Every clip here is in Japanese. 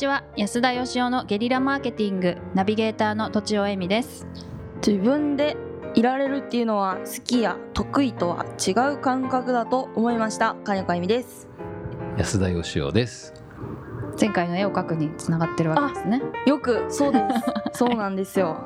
ちは。安田義雄のゲリラマーケティングナビゲーターの土地尾恵美です。自分でいられるっていうのは好きや得意とは違う感覚だと思いました。金子由美です。安田義雄です前回の絵を描くにつながってるわけですね。よくそうです。そうなんですよ。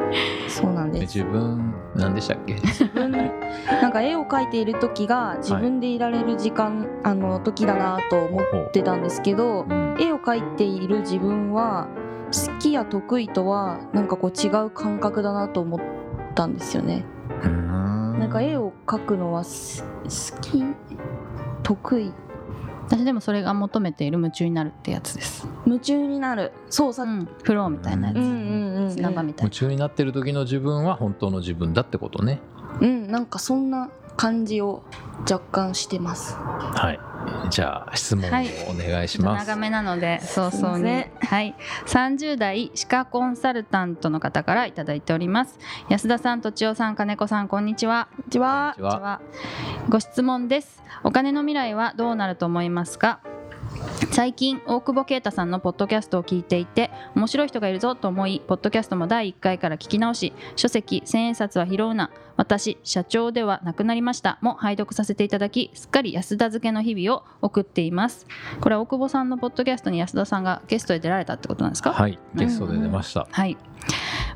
そうなんです。自分何でしたっけ？自分なんか絵を描いている時が自分でいられる時間、あの時だなと思ってたんですけどう。ん絵を描いている自分は好きや得意とはなんかこう違う感覚だなと思ったんですよね。なんか絵を描くのはす好き？得意？私でもそれが求めている夢中になるってやつです、夢中になる。そうさ、うん、フローみたいなやつ、うんうんうんうん。砂場みたいな。夢中になってる時の自分は本当の自分だってことね。うんなんかそんな感じを若干してます。はい。じゃあ質問をはい。お願いします、長めなので早々に。はい。30代歯科コンサルタントの方からいただいております。安田さん、とちおさん、金子さんこんにちは。こんにちは。ご質問です。お金の未来はどうなると思いますか？最近大久保啓太さんのポッドキャストを聞いていて面白い人がいるぞと思いポッドキャストも第1回から聞き直し書籍千円札は拾うな私社長ではなくなりましたも拝読させていただきすっかり安田漬けの日々を送っています。これは大久保さんのポッドキャストに安田さんがゲストで出られたってことなんですか？はいゲストで出ました、はい。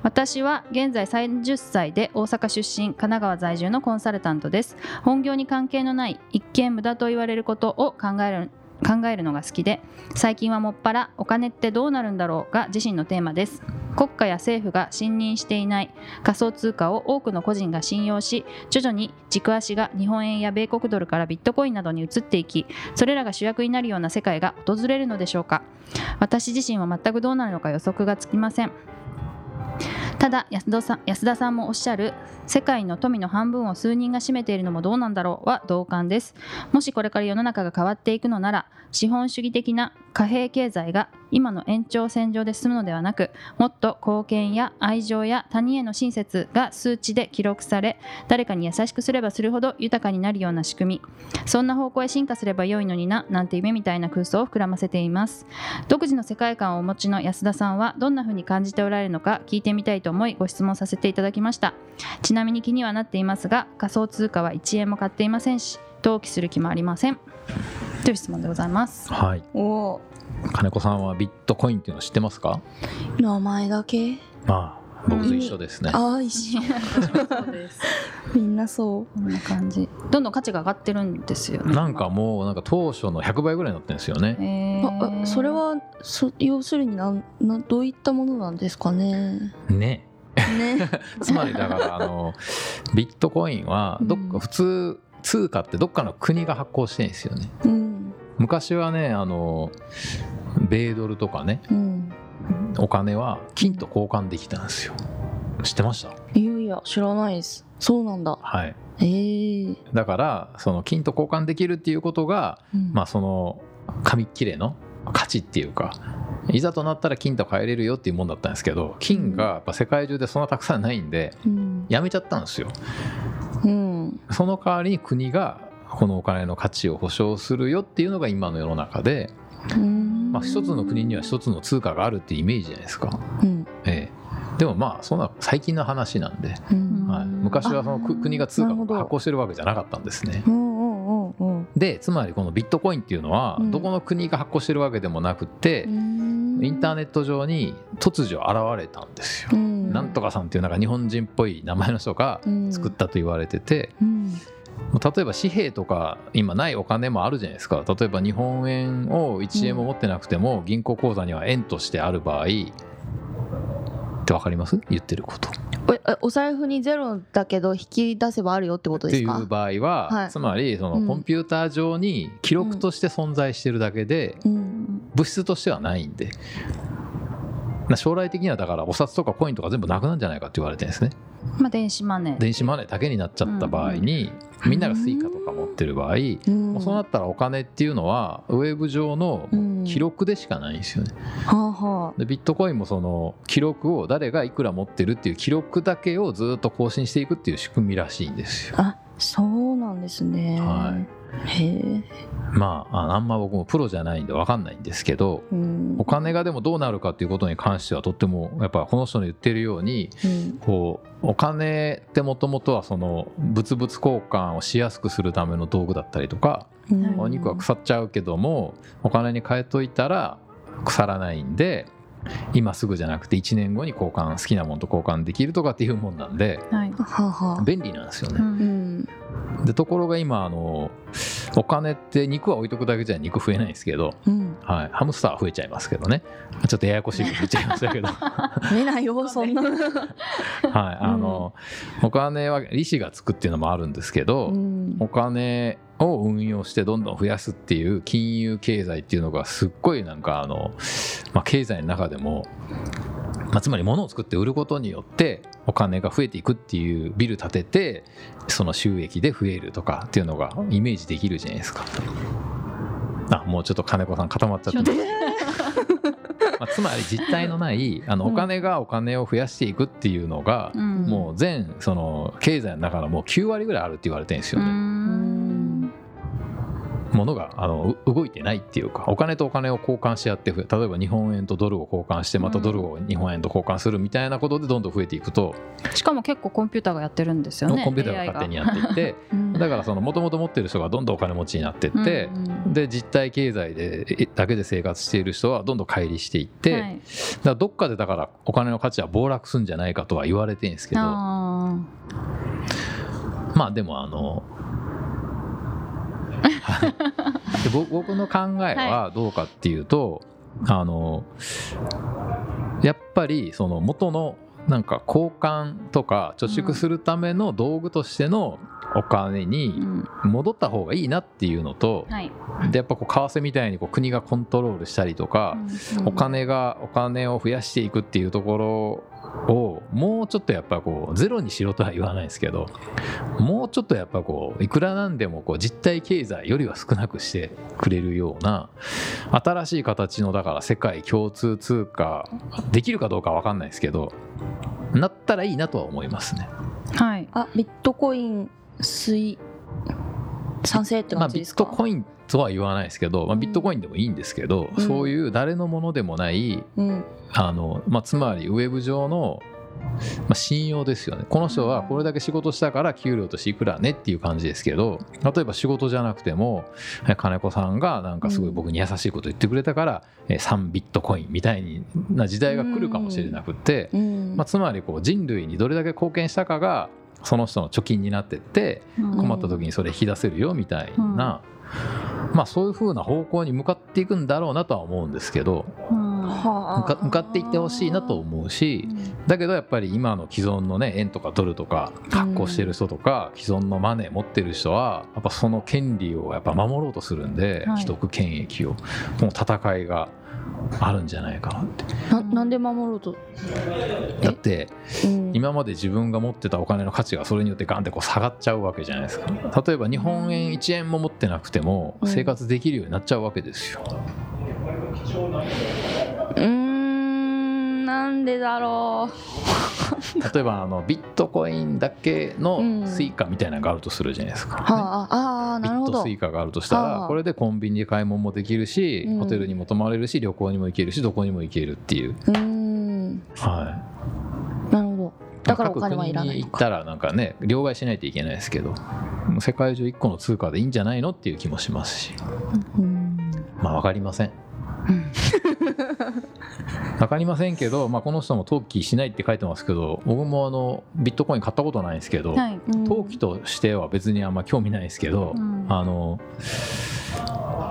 私は現在30歳で大阪出身神奈川在住のコンサルタントです。本業に関係のない一見無駄と言われることを考える考えるのが好きで最近はもっぱらお金ってどうなるんだろうが自身のテーマです。国家や政府が信任していない仮想通貨を多くの個人が信用し徐々に軸足が日本円や米国ドルからビットコインなどに移っていきそれらが主役になるような世界が訪れるのでしょうか。私自身は全くどうなるのか予測がつきません。ただ安田さん安田さんもおっしゃる世界の富の半分を数人が占めているのもどうなんだろうは同感です。もしこれから世の中が変わっていくのなら資本主義的な貨幣経済が今の延長線上で進むのではなくもっと貢献や愛情や他人への親切が数値で記録され誰かに優しくすればするほど豊かになるような仕組み。そんな方向へ進化すれば良いのにななんて夢みたいな空想を膨らませています独自の世界観をお持ちの安田さんはどんな風に感じておられるのか聞いてみたいと思いご質問させていただきました。ちなみに気にはなっていますが仮想通貨は1円も買っていませんし投機する気もありませんという質問でございます。はい。おお金子さんはビットコインっていうの知ってますか？名前だけ？まあ僕と一緒ですね、ああ一緒。そうですみんなそこんな感じ。どんどん価値が上がってるんですよね。なんかもうなんか当初の100倍ぐらいになってるんですよね。へう、ー。ああそれはそ要するになんなどういったものなんですかね？ね。ね。つまりだからあのビットコインはどっうん。か普通通貨ってどっかの国が発行してるんですよね。うん昔はねあの米ドルとかねうん。お金は金と交換できたんですよ。知ってました？いやいや知らないです。そうなんだ。はい。ええ。だからその金と交換できるっていうことがうん。まあその紙切れの価値っていうかいざとなったら金と変えれるよっていうもんだったんですけど金がやっぱ世界中でそんなたくさんないんでうん。やめちゃったんですよ。うん。その代わりに国がこのお金の価値を保証するよっていうのが今の世の中で、うん。まあ、一つの国には一つの通貨があるっていうイメージじゃないですか、うん。ええ、でもまあそんな最近の話なんで、うん。はい、昔はその国が通貨を発行してるわけじゃなかったんですね。でつまりこのビットコインっていうのはうん。どこの国が発行してるわけでもなくって、インターネット上に突如現れたんですよ。うん。なんとかさんっていうなんか日本人っぽい名前の人が作ったと言われてて、うん例えば紙幣とか今ないお金もあるじゃないですか。例えば日本円を1円も持ってなくても銀行口座には円としてある場合って分かります？言ってること。ええお財布にゼロだけど引き出せばあるよってことっていですかう場合は、はい。つまりそのうん。コンピューター上に記録として存在してるだけでうん。物質としてはないんで。な将来的にはだからお札とかコインとか全部なくなるんじゃないかって言われてるんですね。まあ電子マネー。電子マネーだけになっちゃった場合に、みんながスイカとか持ってる場合、うん。もうそうなったらお金っていうのはウェブ上のうん。記録でしかないんですよね。はあはでビットコインもその記録を誰がいくら持ってるっていう記録だけをずっと更新していくっていう仕組みらしいんですよ。ああそうなんですね。はへえまあああんま僕もプロじゃないんで分かんないんですけどうん。お金がでもどうなるかっていうことに関してはとってもやっぱこの人の言ってるようにうん。こうお金ってもともとはその物々交換をしやすくするための道具だったりとかうん。お肉は腐っちゃうけどもお金に変えといたら腐らないんで今すぐじゃなくて1年後に交換好きなものと交換できるとかっていうもんなんではい。便利なんですよね。うん。うんでところが今あのお金って肉は置いとくだけじゃ肉増えないんですけど、うん。はい、ハムスターは増えちゃいますけどね。ちょっとややこしいこと言っちゃいましたけど、はい、見えないよそんな。あのお金は利子がつくっていうのもあるんですけど、うん。お金を運用してどんどん増やすっていう金融経済っていうのがすっごいなんかあの、まあ、経済の中でも、まあ、つまり物を作って売ることによってお金が増えていくっていうビル建ててその収益で増えるとかっていうのがイメージできるじゃないですか。あもうちょっと金子さん固まっちゃった。まあ、つまり実体のないあのお金がお金を増やしていくっていうのが、うんもう全その経済の中のもう9割ぐらいあるって言われてるんですようね。んものがあのう動いてないっていうかお金とお金を交換し合ってふ例えば日本円とドルを交換してまたドルを日本円と交換するみたいなことでどんどん増えていくと、しかも結構コンピューターがやってるんですよねコンピューターが勝手にやっていってうん。だからそのもともと持ってる人がどんどんお金持ちになっていって、うんで実体経済でえだけで生活している人はどんどん乖離していって、だかはいらどっかでだからお金の価値は暴落するんじゃないかとは言われてるんですけど。あまあでもあのはいでぼ僕の考えはどうかっていうと、あのやっぱりその元のなんか交換とか貯蓄するための道具としてのお金にん。戻った方がいいなっていうのと、はい。でやっぱこう為替みたいにこう国がコントロールしたりとか、お金がお金を増やしていくっていうところをもうちょっとやっぱこうゼロにしろとは言わないですけどもうちょっとやっぱこういくらなんでもこう実体経済よりは少なくしてくれるような新しい形のだから世界共通通貨できるかどうかわかんないですけどなったらいいなとは思いますね。はい。あビットコイン水賛成ってまあ、ビッ感じですか、トコインとは言わないですけど、まあ、ビットコインでもいいんですけど、うん。そういう誰のものでもないうん。あの、まあ、つまりウェブ上の、まあ、信用ですよね。この人はこれだけ仕事したから給料としていくらねっていう感じですけど例えば仕事じゃなくてもえ金子さんがなんかすごい僕に優しいこと言ってくれたから、え3ビットコインみたいな時代が来るかもしれなくって、うん。まあ、つまりこう人類にどれだけ貢献したかがその人の貯金になってって困った時にそれ引き出せるよみたいな、まあそういう風な方向に向かっていくんだろうなとは思うんですけどはあ向かっていってほしいなと思うしだけどやっぱり今の既存のね円とかドルとか発行してる人とか既存のマネー持ってる人はやっぱその権利をやっぱ守ろうとするんではい。既得権益を。もう戦いがあるんじゃないかなって。ななんで守ろうと、だってうん、今まで自分が持ってたお金の価値がそれによってガンってこう下がっちゃうわけじゃないですか。例えば日本円1円も持ってなくてもうん。生活できるようになっちゃうわけですよ、うーんなんでだろ 例えばあのビットコインだけのうん。スイカみたいなのがあるとするじゃないですか、うはああスイカがあるとしたはあ。らこれでコンビニで買い物もできるし、うん。ホテルにも泊まれるし旅行にも行けるしどこにも行けるっていう、うーん。はなるほど。い、だからお金はいらない行ったらなんかね両替しないといけないですけど世界中1個の通貨でいいんじゃないのっていう気もしますし。うん。まあ分かりません。うん 分かりませんけど、まあ、この人も登記しないって書いてますけど僕もあのビットコイン買ったことないんですけど、はい。登記としては別にあんま興味ないですけど、うん。あの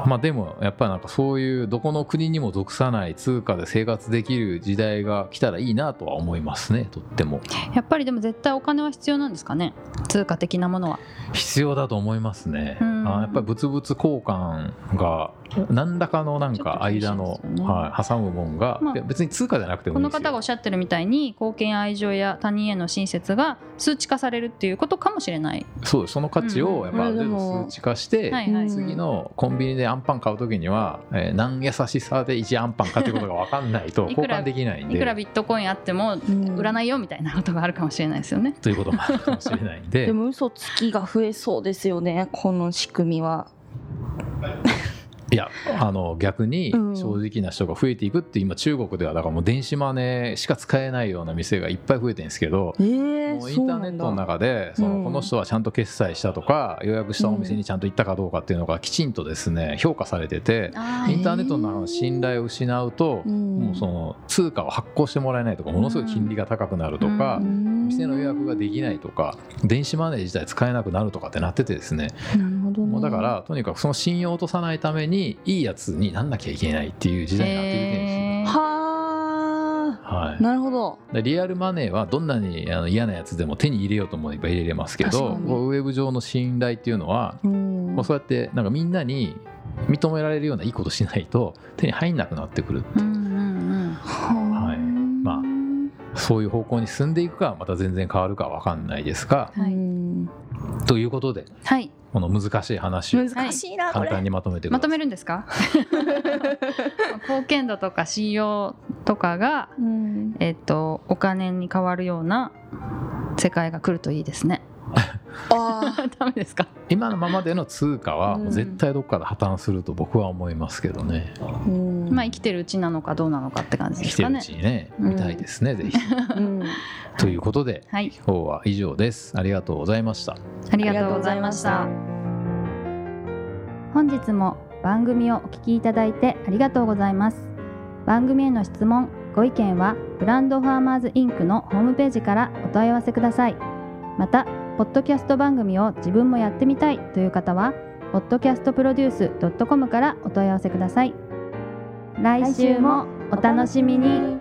まあでもやっぱりなんかそういうどこの国にも属さない通貨で生活できる時代が来たらいいなとは思いますね。とっても。やっぱりでも絶対お金は必要なんですかね？通貨的なものは。必要だと思いますね、うん。あやっぱり物々交換が何らかのなんか間の、ねはい、挟むもんが、まあ別に通貨じゃなくてもこのいいんですよ方がおっしゃってるみたいに貢献や愛情や他人への親切が数値化されるっていうことかもしれない。そうです。その価値をやっぱある程度数値化して、はいはい。次のコンビニでアンパン買う時には、えー何優しさで1アンパンかっていうことが分かんないといくら交換できないんで。いくらビットコインあっても売らないよみたいなことがあるかもしれないですよね。ということもあるかもしれないんで。でも嘘つきが増えそうですよねこの仕組みはいやあの逆にうん。正直な人が増えていくって今中国ではだからもう電子マネーしか使えないような店がいっぱい増えてるんですけどえー、もうインターネットの中でそうんのこの人はちゃんと決済したとか予約したお店にちゃんと行ったかどうかっていうのがきちんとですね評価されててインターネットの中の信頼を失うとうん。もうその通貨を発行してもらえないとかものすごい金利が高くなるとかうん店の予約ができないとか電子マネー自体使えなくなるとかってなっててですね。なるほどね。もうだからとにかくその信用を落とさないためにいいやつになんなきゃいけないっていう時代になってきてるんですよ。へーははい。あ、なるほど。でリアルマネーはどんなにあの嫌なやつでも手に入れようと思えば入れれますけどウェブ上の信頼っていうのはうんもうそうやってなんかみんなに認められるようないいことしないと手に入んなくなってくるう。んうんうん。はい。まそういう方向に進んでいくかまた全然変わるかわかんないですがはい。うんということではい。この難しい話を難しいな、これ。簡単にまとめてくまとださい。めるんですか？貢献度とか信用とかが、うん。えっとお金に変わるような世界が来るといいですね。あ ダメですか？今のままでの通貨は絶対どっかで破綻すると僕は思いますけどね。ーうんまあ生きてるうちなのかどうなのかって感じ生きてるうですかねちにねうん。見たいですねぜひ。うん。ということではい。今日は以上です。ありがとうございました。ありがとうございました。本日も番組をお聞きいただいてありがとうございます。番組への質問ご意見はブランドファーマーズインクのホームページからお問い合わせください。またポッドキャスト番組を自分もやってみたいという方は podcastproduce.com からお問い合わせください来週もお楽しみに。